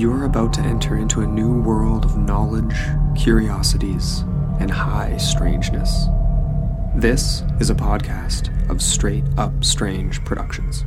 You're about to enter into a new world of knowledge, curiosities, and high strangeness. This is a podcast of Straight Up Strange Productions.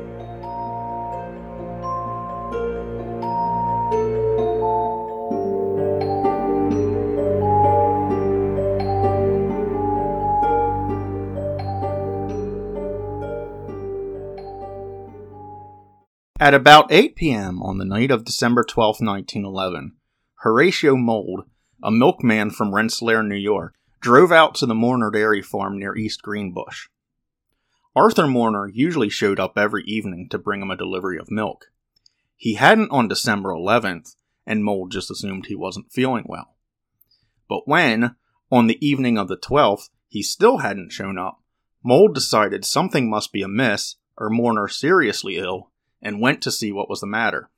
At about 8 p.m. on the night of December 12, 1911, Horatio Mould, a milkman from Rensselaer, New York, drove out to the Mourner Dairy Farm near East Greenbush. Arthur Mourner usually showed up every evening to bring him a delivery of milk. He hadn't on December 11th, and Mould just assumed he wasn't feeling well. But when, on the evening of the 12th, he still hadn't shown up, Mould decided something must be amiss or Mourner seriously ill and went to see what was the matter.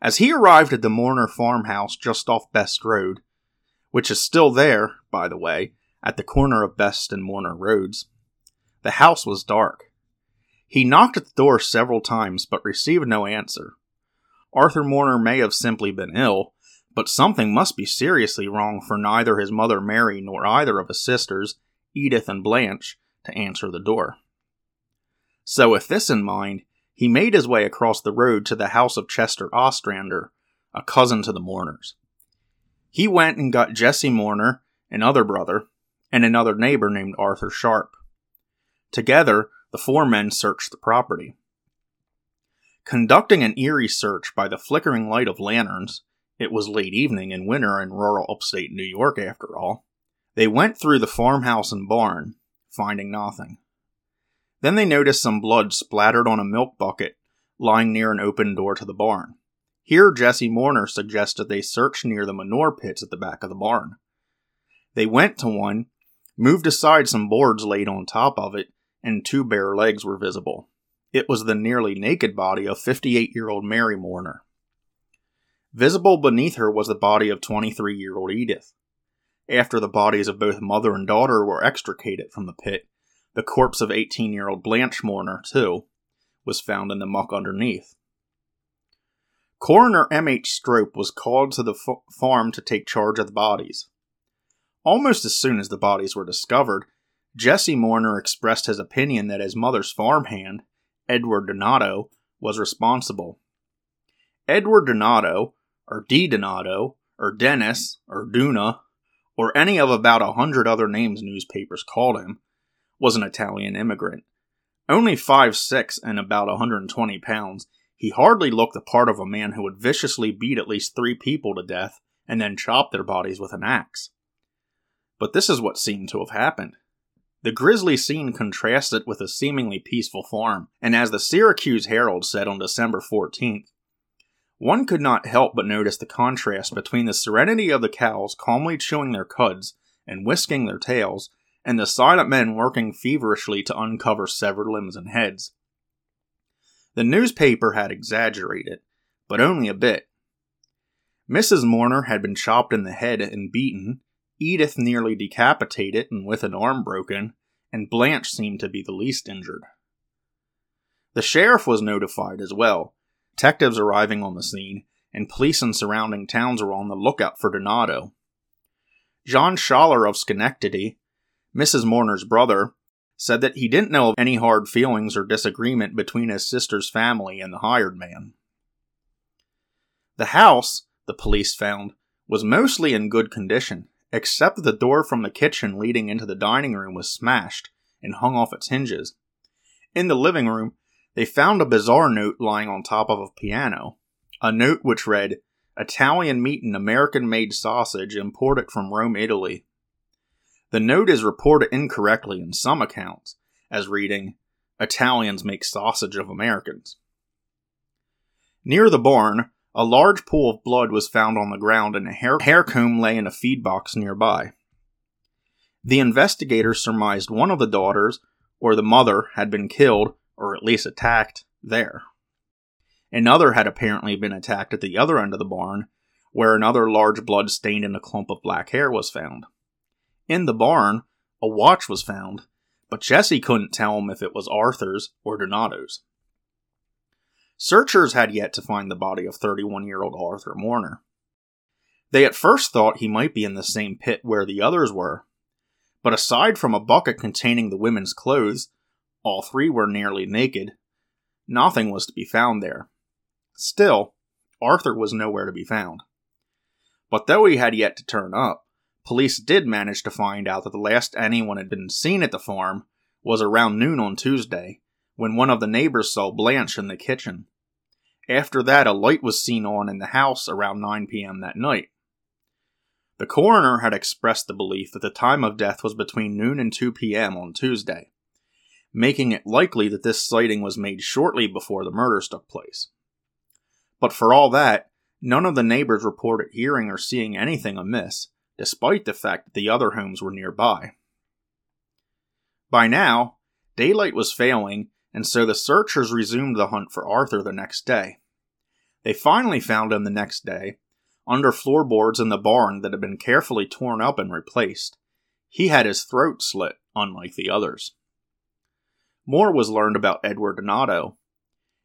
As he arrived at the Mourner farmhouse just off Best Road, which is still there, by the way, at the corner of Best and Mourner Roads, the house was dark. He knocked at the door several times but received no answer. Arthur Mourner may have simply been ill, but something must be seriously wrong for neither his mother Mary nor either of his sisters, Edith and Blanche, to answer the door. So, with this in mind, he made his way across the road to the house of Chester Ostrander, a cousin to the Mourners. He went and got Jesse Mourner, another brother, and another neighbor named Arthur Sharp. Together, the four men searched the property. Conducting an eerie search by the flickering light of lanterns, it was late evening in winter in rural upstate New York after all, they went through the farmhouse and barn, finding nothing. Then they noticed some blood splattered on a milk bucket lying near an open door to the barn. Here, Jesse Mourner suggested they search near the manure pits at the back of the barn. They went to one, moved aside some boards laid on top of it, and two bare legs were visible. It was the nearly naked body of 58 year old Mary Mourner. Visible beneath her was the body of 23 year old Edith. After the bodies of both mother and daughter were extricated from the pit, the corpse of 18 year old Blanche Mourner, too, was found in the muck underneath. Coroner M.H. Strope was called to the f- farm to take charge of the bodies. Almost as soon as the bodies were discovered, Jesse Mourner expressed his opinion that his mother's farmhand, Edward Donato, was responsible. Edward Donato, or D. Donato, or Dennis, or Duna, or any of about a hundred other names newspapers called him, was an Italian immigrant. Only five six and about 120 pounds, he hardly looked the part of a man who would viciously beat at least three people to death and then chop their bodies with an axe. But this is what seemed to have happened. The grisly scene contrasted with a seemingly peaceful farm, and as the Syracuse Herald said on December 14th, one could not help but notice the contrast between the serenity of the cows calmly chewing their cuds and whisking their tails and the silent men working feverishly to uncover severed limbs and heads. The newspaper had exaggerated, but only a bit. Mrs. Mourner had been chopped in the head and beaten, Edith nearly decapitated and with an arm broken, and Blanche seemed to be the least injured. The sheriff was notified as well, detectives arriving on the scene, and police in surrounding towns were on the lookout for Donato. John Schaller of Schenectady, Mrs. Mourner's brother, said that he didn't know of any hard feelings or disagreement between his sister's family and the hired man. The house, the police found, was mostly in good condition, except that the door from the kitchen leading into the dining room was smashed and hung off its hinges. In the living room, they found a bizarre note lying on top of a piano, a note which read, Italian meat and American made sausage imported from Rome, Italy. The note is reported incorrectly in some accounts as reading, Italians make sausage of Americans. Near the barn, a large pool of blood was found on the ground and a hair, hair comb lay in a feed box nearby. The investigators surmised one of the daughters, or the mother, had been killed, or at least attacked, there. Another had apparently been attacked at the other end of the barn, where another large blood stain and a clump of black hair was found. In the barn, a watch was found, but Jesse couldn't tell him if it was Arthur's or Donato's. Searchers had yet to find the body of 31 year old Arthur Mourner. They at first thought he might be in the same pit where the others were, but aside from a bucket containing the women's clothes, all three were nearly naked, nothing was to be found there. Still, Arthur was nowhere to be found. But though he had yet to turn up, police did manage to find out that the last anyone had been seen at the farm was around noon on Tuesday, when one of the neighbors saw Blanche in the kitchen. After that, a light was seen on in the house around 9 p.m. that night. The coroner had expressed the belief that the time of death was between noon and 2 p.m. on Tuesday, making it likely that this sighting was made shortly before the murders took place. But for all that, none of the neighbors reported hearing or seeing anything amiss, despite the fact that the other homes were nearby. By now, daylight was failing and so the searchers resumed the hunt for Arthur the next day. They finally found him the next day, under floorboards in the barn that had been carefully torn up and replaced. He had his throat slit, unlike the others. More was learned about Edward Donato.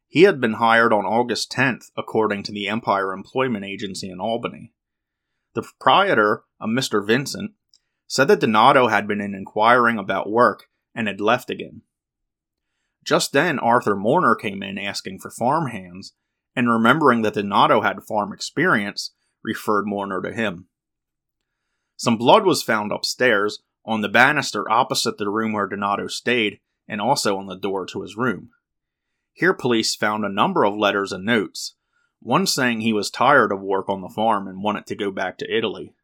He had been hired on August 10th, according to the Empire Employment Agency in Albany. The proprietor, a Mr. Vincent, said that Donato had been in inquiring about work and had left again. Just then, Arthur Mourner came in asking for farm hands, and remembering that Donato had farm experience, referred Mourner to him. Some blood was found upstairs, on the banister opposite the room where Donato stayed, and also on the door to his room. Here, police found a number of letters and notes, one saying he was tired of work on the farm and wanted to go back to Italy.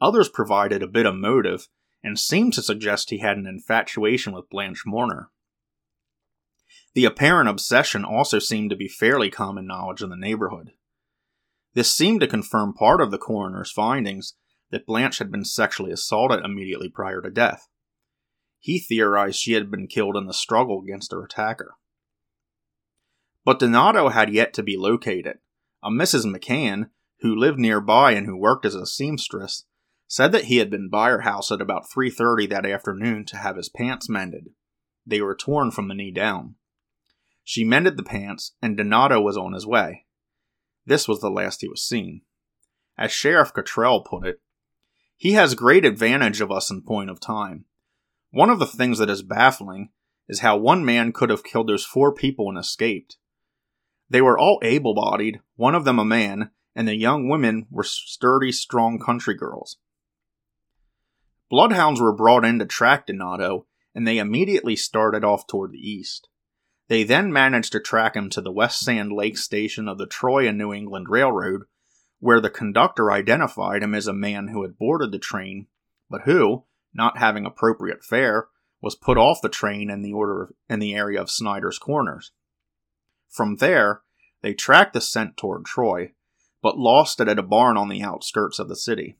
Others provided a bit of motive and seemed to suggest he had an infatuation with Blanche Mourner. The apparent obsession also seemed to be fairly common knowledge in the neighborhood. This seemed to confirm part of the coroner's findings that Blanche had been sexually assaulted immediately prior to death. He theorized she had been killed in the struggle against her attacker. But Donato had yet to be located. A Mrs. McCann, who lived nearby and who worked as a seamstress, said that he had been by her house at about 3:30 that afternoon to have his pants mended. They were torn from the knee down. She mended the pants, and Donato was on his way. This was the last he was seen. As Sheriff Cottrell put it, he has great advantage of us in point of time. One of the things that is baffling is how one man could have killed those four people and escaped. They were all able bodied, one of them a man, and the young women were sturdy, strong country girls. Bloodhounds were brought in to track Donato, and they immediately started off toward the east. They then managed to track him to the West Sand Lake station of the Troy and New England Railroad, where the conductor identified him as a man who had boarded the train, but who, not having appropriate fare, was put off the train in the order in the area of Snyder's Corners. From there, they tracked the scent toward Troy, but lost it at a barn on the outskirts of the city.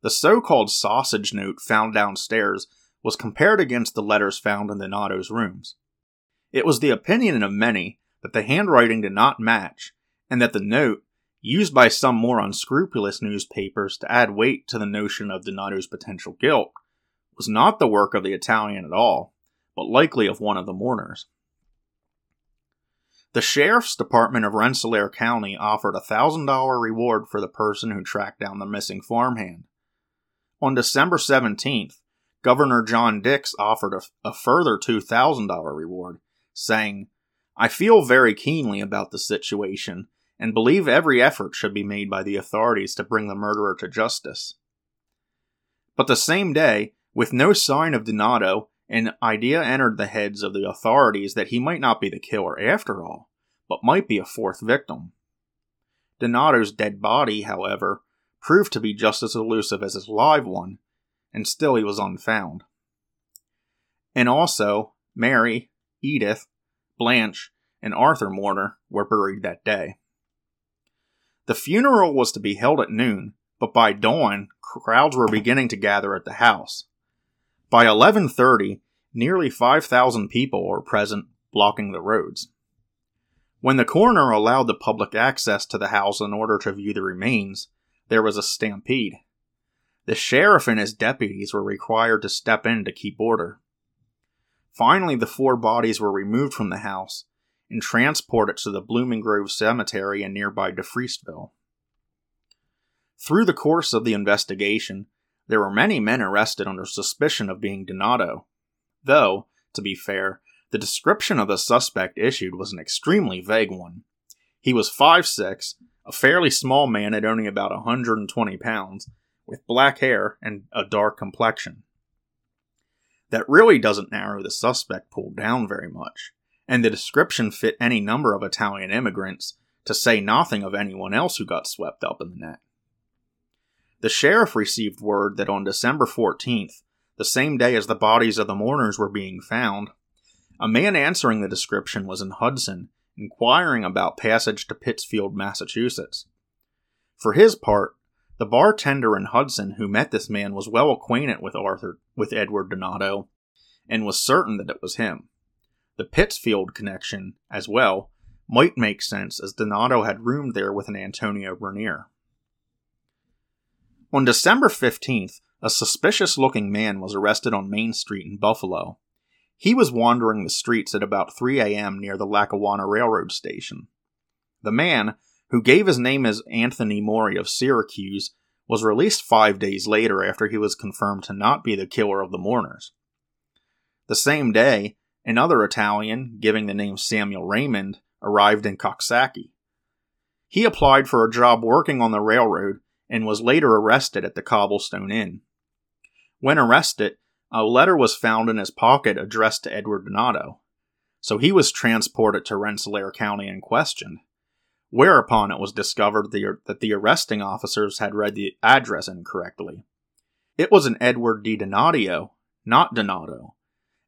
The so-called sausage note found downstairs was compared against the letters found in Donato's rooms. It was the opinion of many that the handwriting did not match, and that the note, used by some more unscrupulous newspapers to add weight to the notion of Donato's potential guilt, was not the work of the Italian at all, but likely of one of the mourners. The Sheriff's Department of Rensselaer County offered a $1,000 reward for the person who tracked down the missing farmhand. On December 17th, Governor John Dix offered a, a further $2,000 reward saying, I feel very keenly about the situation and believe every effort should be made by the authorities to bring the murderer to justice. But the same day, with no sign of Donato, an idea entered the heads of the authorities that he might not be the killer after all, but might be a fourth victim. Donato's dead body, however, proved to be just as elusive as his live one, and still he was unfound. And also, Mary, Edith, Blanche, and Arthur Mourner were buried that day. The funeral was to be held at noon, but by dawn, crowds were beginning to gather at the house. By 11:30, nearly 5,000 people were present, blocking the roads. When the coroner allowed the public access to the house in order to view the remains, there was a stampede. The sheriff and his deputies were required to step in to keep order. Finally, the four bodies were removed from the house and transported to the Blooming Grove Cemetery in nearby Defreestville. Through the course of the investigation, there were many men arrested under suspicion of being Donato, though, to be fair, the description of the suspect issued was an extremely vague one. He was 5'6, a fairly small man at only about 120 pounds, with black hair and a dark complexion. That really doesn't narrow the suspect pool down very much, and the description fit any number of Italian immigrants, to say nothing of anyone else who got swept up in the net. The sheriff received word that on December 14th, the same day as the bodies of the mourners were being found, a man answering the description was in Hudson, inquiring about passage to Pittsfield, Massachusetts. For his part, the bartender in Hudson who met this man was well acquainted with Arthur with Edward Donato, and was certain that it was him. The Pittsfield connection, as well, might make sense as Donato had roomed there with an Antonio Bernier. On December 15th, a suspicious looking man was arrested on Main Street in Buffalo. He was wandering the streets at about 3 a.m. near the Lackawanna Railroad Station. The man, who gave his name as Anthony Mori of Syracuse, was released five days later after he was confirmed to not be the killer of the mourners. The same day, another Italian, giving the name Samuel Raymond, arrived in Coxsackie. He applied for a job working on the railroad and was later arrested at the Cobblestone Inn. When arrested, a letter was found in his pocket addressed to Edward Donato, so he was transported to Rensselaer County and questioned. Whereupon it was discovered that the arresting officers had read the address incorrectly. It was an Edward D. Donatio, not Donato,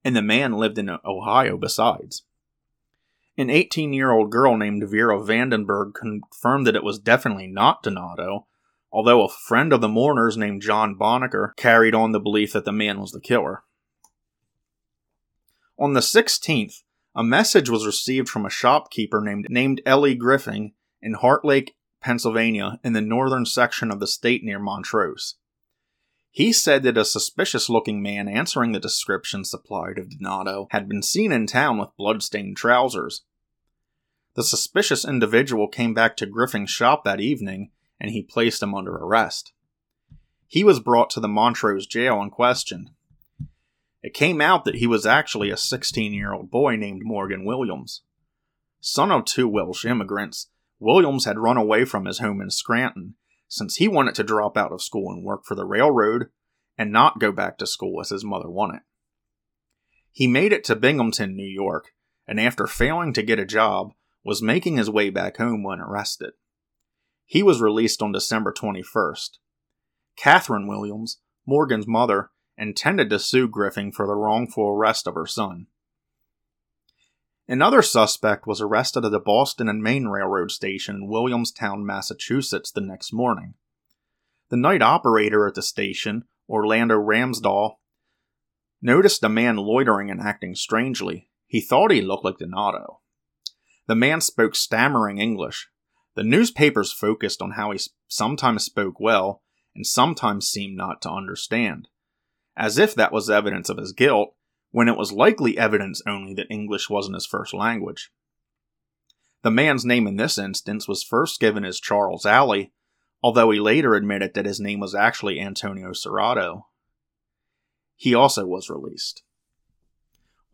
and the man lived in Ohio besides. An 18 year old girl named Vera Vandenberg confirmed that it was definitely not Donato, although a friend of the mourners named John Bonnecker carried on the belief that the man was the killer. On the 16th, a message was received from a shopkeeper named, named Ellie Griffin in Heart Lake, Pennsylvania, in the northern section of the state near Montrose. He said that a suspicious looking man answering the description supplied of Donato had been seen in town with blood-stained trousers. The suspicious individual came back to Griffin's shop that evening and he placed him under arrest. He was brought to the Montrose jail and questioned. It came out that he was actually a 16 year old boy named Morgan Williams. Son of two Welsh immigrants, Williams had run away from his home in Scranton since he wanted to drop out of school and work for the railroad and not go back to school as his mother wanted. He made it to Binghamton, New York, and after failing to get a job, was making his way back home when arrested. He was released on December 21st. Catherine Williams, Morgan's mother, intended to sue Griffin for the wrongful arrest of her son. Another suspect was arrested at the Boston and Maine Railroad station in Williamstown, Massachusetts, the next morning. The night operator at the station, Orlando Ramsdahl, noticed a man loitering and acting strangely. He thought he looked like Donato. The man spoke stammering English, the newspapers focused on how he sometimes spoke well and sometimes seemed not to understand, as if that was evidence of his guilt, when it was likely evidence only that English wasn't his first language. The man's name in this instance was first given as Charles Alley, although he later admitted that his name was actually Antonio Serrato. He also was released.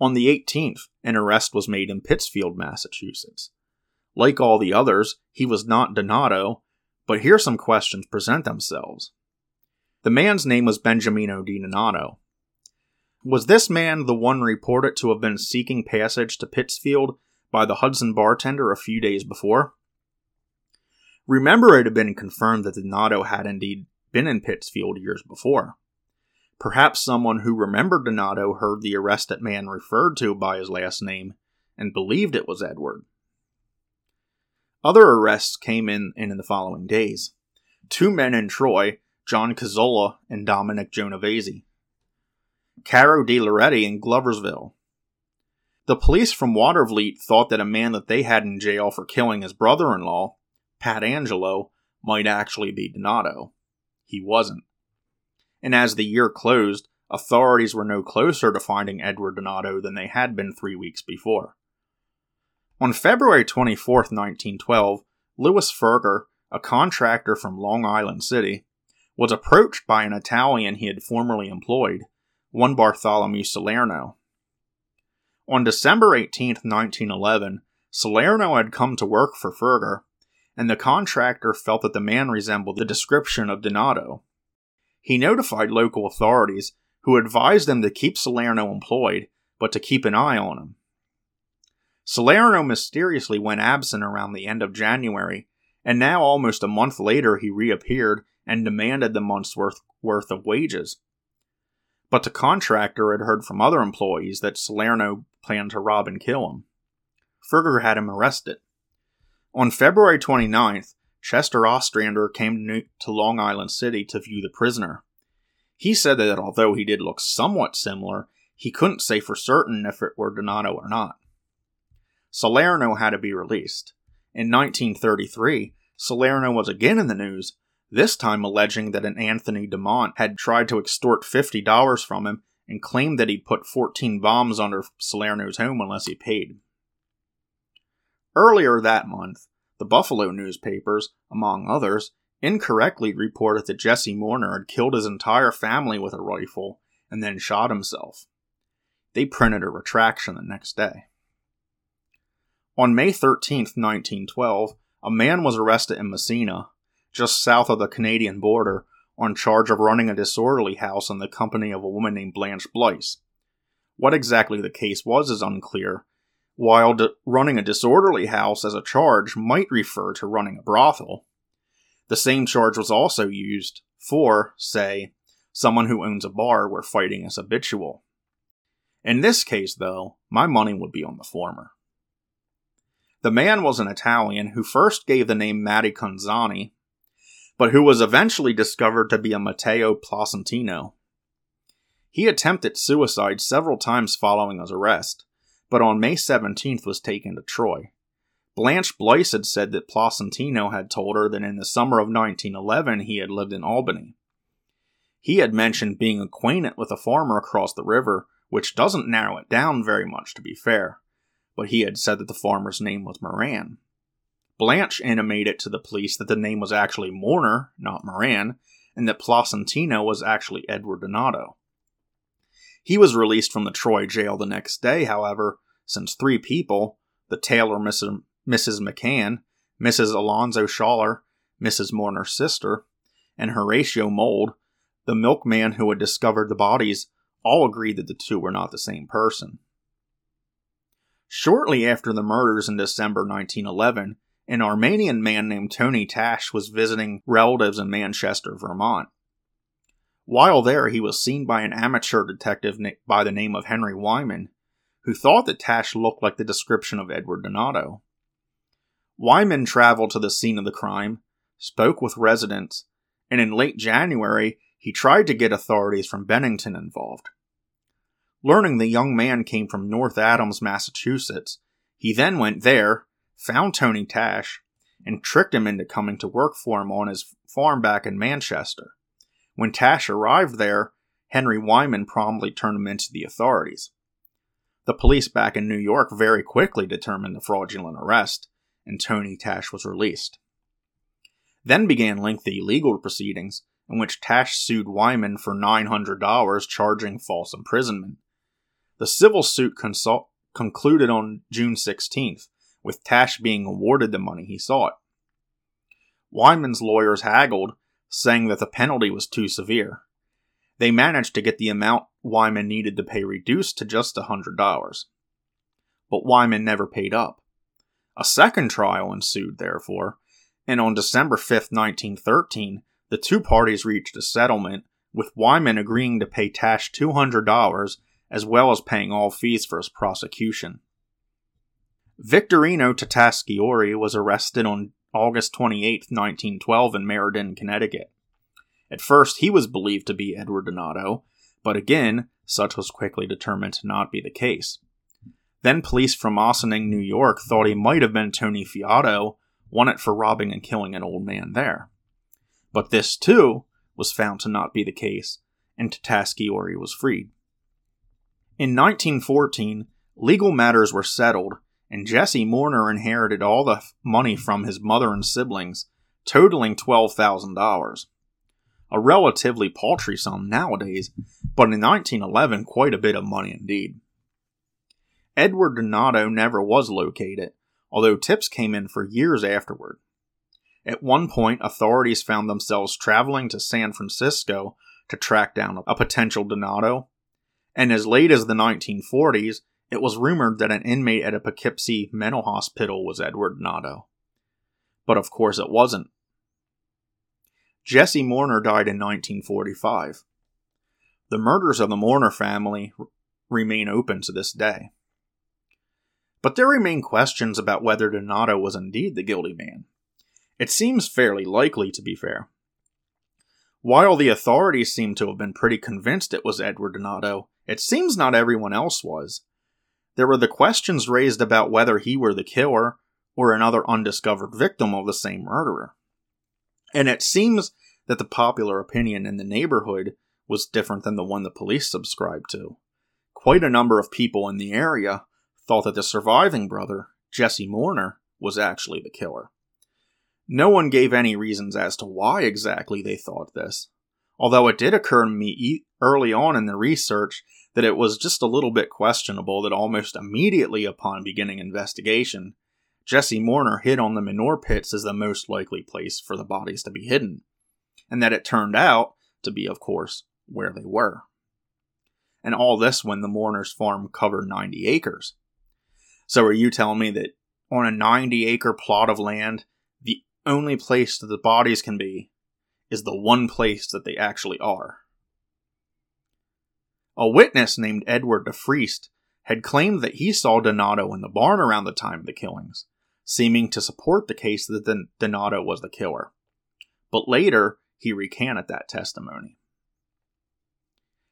On the 18th, an arrest was made in Pittsfield, Massachusetts. Like all the others, he was not Donato, but here some questions present themselves. The man's name was Benjamino Di Donato. Was this man the one reported to have been seeking passage to Pittsfield by the Hudson bartender a few days before? Remember, it had been confirmed that Donato had indeed been in Pittsfield years before. Perhaps someone who remembered Donato heard the arrested man referred to by his last name and believed it was Edward. Other arrests came in, and in the following days. Two men in Troy, John Cazzola and Dominic Genovese. Caro De Loretti in Gloversville. The police from Watervliet thought that a man that they had in jail for killing his brother in law, Pat Angelo, might actually be Donato. He wasn't. And as the year closed, authorities were no closer to finding Edward Donato than they had been three weeks before. On February 24, 1912, Louis Ferger, a contractor from Long Island City, was approached by an Italian he had formerly employed, one Bartholomew Salerno. On December 18, 1911, Salerno had come to work for Ferger, and the contractor felt that the man resembled the description of Donato. He notified local authorities, who advised them to keep Salerno employed, but to keep an eye on him. Salerno mysteriously went absent around the end of January, and now almost a month later he reappeared and demanded the month's worth, worth of wages. But the contractor had heard from other employees that Salerno planned to rob and kill him. Ferger had him arrested. On February 29th, Chester Ostrander came to Long Island City to view the prisoner. He said that although he did look somewhat similar, he couldn't say for certain if it were Donato or not. Salerno had to be released. In 1933, Salerno was again in the news, this time alleging that an Anthony DeMont had tried to extort $50 from him and claimed that he'd put 14 bombs under Salerno's home unless he paid. Earlier that month, the Buffalo newspapers, among others, incorrectly reported that Jesse Mourner had killed his entire family with a rifle and then shot himself. They printed a retraction the next day. On May 13, 1912, a man was arrested in Massena, just south of the Canadian border, on charge of running a disorderly house in the company of a woman named Blanche Blice. What exactly the case was is unclear, while running a disorderly house as a charge might refer to running a brothel. The same charge was also used for, say, someone who owns a bar where fighting is habitual. In this case, though, my money would be on the former. The man was an Italian who first gave the name Matty Conzani, but who was eventually discovered to be a Matteo Placentino. He attempted suicide several times following his arrest, but on May 17th was taken to Troy. Blanche Blice had said that Placentino had told her that in the summer of 1911 he had lived in Albany. He had mentioned being acquainted with a farmer across the river, which doesn't narrow it down very much, to be fair but he had said that the farmer's name was Moran. Blanche intimated to the police that the name was actually Mourner, not Moran, and that Placentino was actually Edward Donato. He was released from the Troy jail the next day, however, since three people, the tailor Mrs. McCann, Mrs. Alonzo Schaller, Mrs. Mourner's sister, and Horatio Mould, the milkman who had discovered the bodies, all agreed that the two were not the same person. Shortly after the murders in December 1911, an Armenian man named Tony Tash was visiting relatives in Manchester, Vermont. While there, he was seen by an amateur detective by the name of Henry Wyman, who thought that Tash looked like the description of Edward Donato. Wyman traveled to the scene of the crime, spoke with residents, and in late January, he tried to get authorities from Bennington involved. Learning the young man came from North Adams, Massachusetts, he then went there, found Tony Tash, and tricked him into coming to work for him on his farm back in Manchester. When Tash arrived there, Henry Wyman promptly turned him into the authorities. The police back in New York very quickly determined the fraudulent arrest, and Tony Tash was released. Then began lengthy legal proceedings in which Tash sued Wyman for $900, charging false imprisonment. The civil suit consult- concluded on June 16th, with Tash being awarded the money he sought. Wyman's lawyers haggled, saying that the penalty was too severe. They managed to get the amount Wyman needed to pay reduced to just a $100. But Wyman never paid up. A second trial ensued, therefore, And on December 5, 1913, the two parties reached a settlement, with Wyman agreeing to pay Tash $200 as well as paying all fees for his prosecution. Victorino Tatasciore was arrested on August 28, 1912, in Meriden, Connecticut. At first, he was believed to be Edward Donato, but again, such was quickly determined to not be the case. Then police from Ossining, New York thought he might have been Tony Fiato, wanted for robbing and killing an old man there. But this, too, was found to not be the case, and Tatasciore was freed. In 1914, legal matters were settled, and Jesse Mourner inherited all the money from his mother and siblings, totaling $12,000. A relatively paltry sum nowadays, but in 1911, quite a bit of money indeed. Edward Donato never was located, although tips came in for years afterward. At one point, authorities found themselves traveling to San Francisco to track down a potential Donato, and as late as the 1940s, it was rumored that an inmate at a Poughkeepsie mental hospital was Edward Donato. But of course it wasn't. Jesse Mourner died in 1945. The murders of the Mourner family remain open to this day. But there remain questions about whether Donato was indeed the guilty man. It seems fairly likely, to be fair. While the authorities seem to have been pretty convinced it was Edward Donato, it seems not everyone else was. There were the questions raised about whether he were the killer or another undiscovered victim of the same murderer. And it seems that the popular opinion in the neighborhood was different than the one the police subscribed to. Quite a number of people in the area thought that the surviving brother, Jesse Mourner, was actually the killer. No one gave any reasons as to why exactly they thought this, although it did occur to me early on in the research that it was just a little bit questionable that almost immediately upon beginning investigation, Jesse Mourner hit on the manure pits as the most likely place for the bodies to be hidden, and that it turned out to be, of course, where they were. And all this when the Mourners' farm covered 90 acres. So are you telling me that on a 90 acre plot of land, the only place that the bodies can be is the one place that they actually are? A witness named Edward DeFriest had claimed that he saw Donato in the barn around the time of the killings, seeming to support the case that Donato was the killer. But later, he recanted that testimony.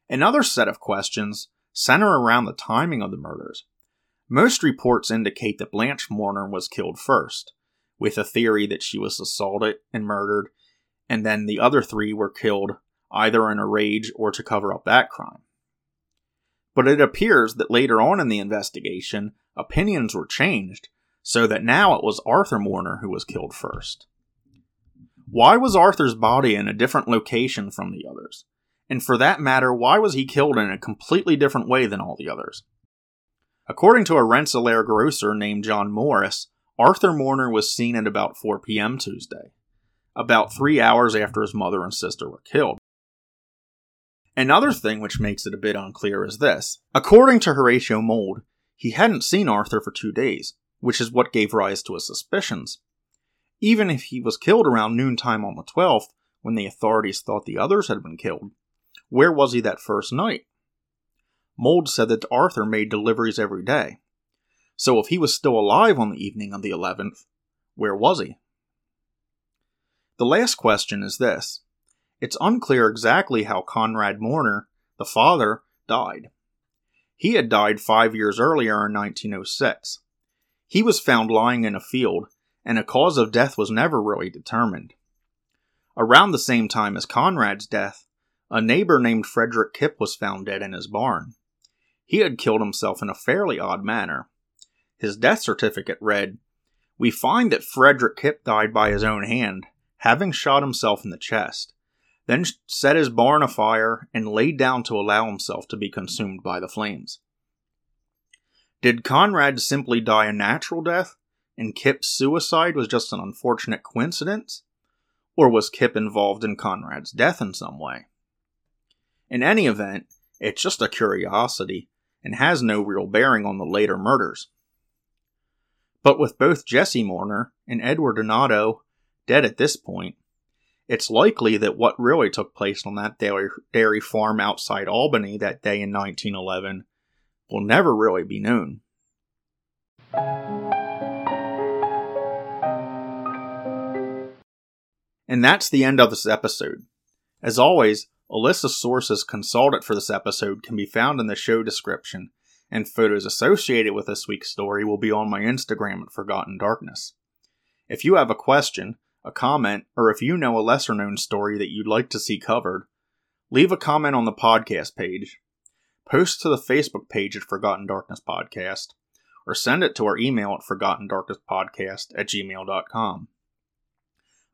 Another set of questions center around the timing of the murders. Most reports indicate that Blanche Mourner was killed first, with a theory that she was assaulted and murdered, and then the other three were killed either in a rage or to cover up that crime. But it appears that later on in the investigation, opinions were changed, so that now it was Arthur Mourner who was killed first. Why was Arthur's body in a different location from the others? And for that matter, why was he killed in a completely different way than all the others? According to a Rensselaer grocer named John Morris, Arthur Mourner was seen at about 4 p.m. Tuesday, about three hours after his mother and sister were killed. Another thing which makes it a bit unclear is this. According to Horatio Mould, he hadn't seen Arthur for two days, which is what gave rise to his suspicions. Even if he was killed around noontime on the 12th, when the authorities thought the others had been killed, where was he that first night? Mould said that Arthur made deliveries every day. So if he was still alive on the evening of the 11th, where was he? The last question is this. It's unclear exactly how Conrad Mourner, the father, died. He had died five years earlier in 1906. He was found lying in a field, and a cause of death was never really determined. Around the same time as Conrad's death, a neighbor named Frederick Kipp was found dead in his barn. He had killed himself in a fairly odd manner. His death certificate read, We find that Frederick Kipp died by his own hand, having shot himself in the chest, then set his barn afire and laid down to allow himself to be consumed by the flames. Did Conrad simply die a natural death, and Kipp's suicide was just an unfortunate coincidence? Or was Kipp involved in Conrad's death in some way? In any event, it's just a curiosity and has no real bearing on the later murders. But with both Jesse Mourner and Edward Donato dead at this point, it's likely that what really took place on that dairy, dairy farm outside Albany that day in 1911 will never really be known. And that's the end of this episode. As always, a list of sources consulted for this episode can be found in the show description, and photos associated with this week's story will be on my Instagram at Forgotten Darkness. If you have a question, a comment, or if you know a lesser known story that you'd like to see covered, leave a comment on the podcast page, post to the Facebook page at Forgotten Darkness Podcast, or send it to our email at forgottendarknesspodcast at gmail.com.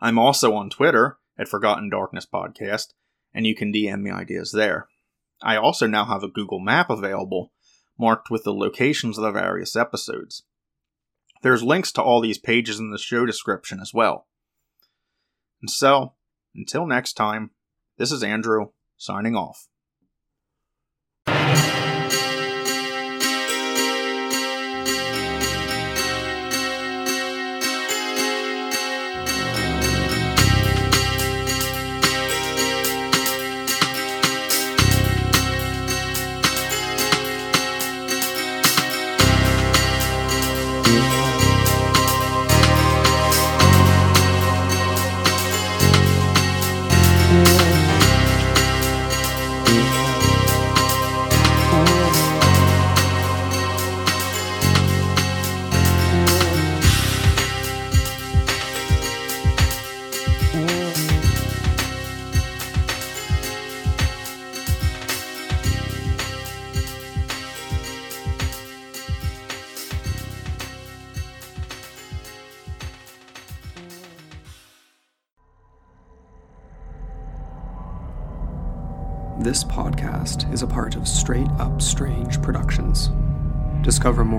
I'm also on Twitter at Forgotten Darkness Podcast, and you can DM me ideas there. I also now have a Google map available, marked with the locations of the various episodes. There's links to all these pages in the show description as well. And so, until next time, this is Andrew, signing off.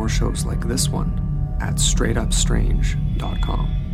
More shows like this one at straightupstrange.com.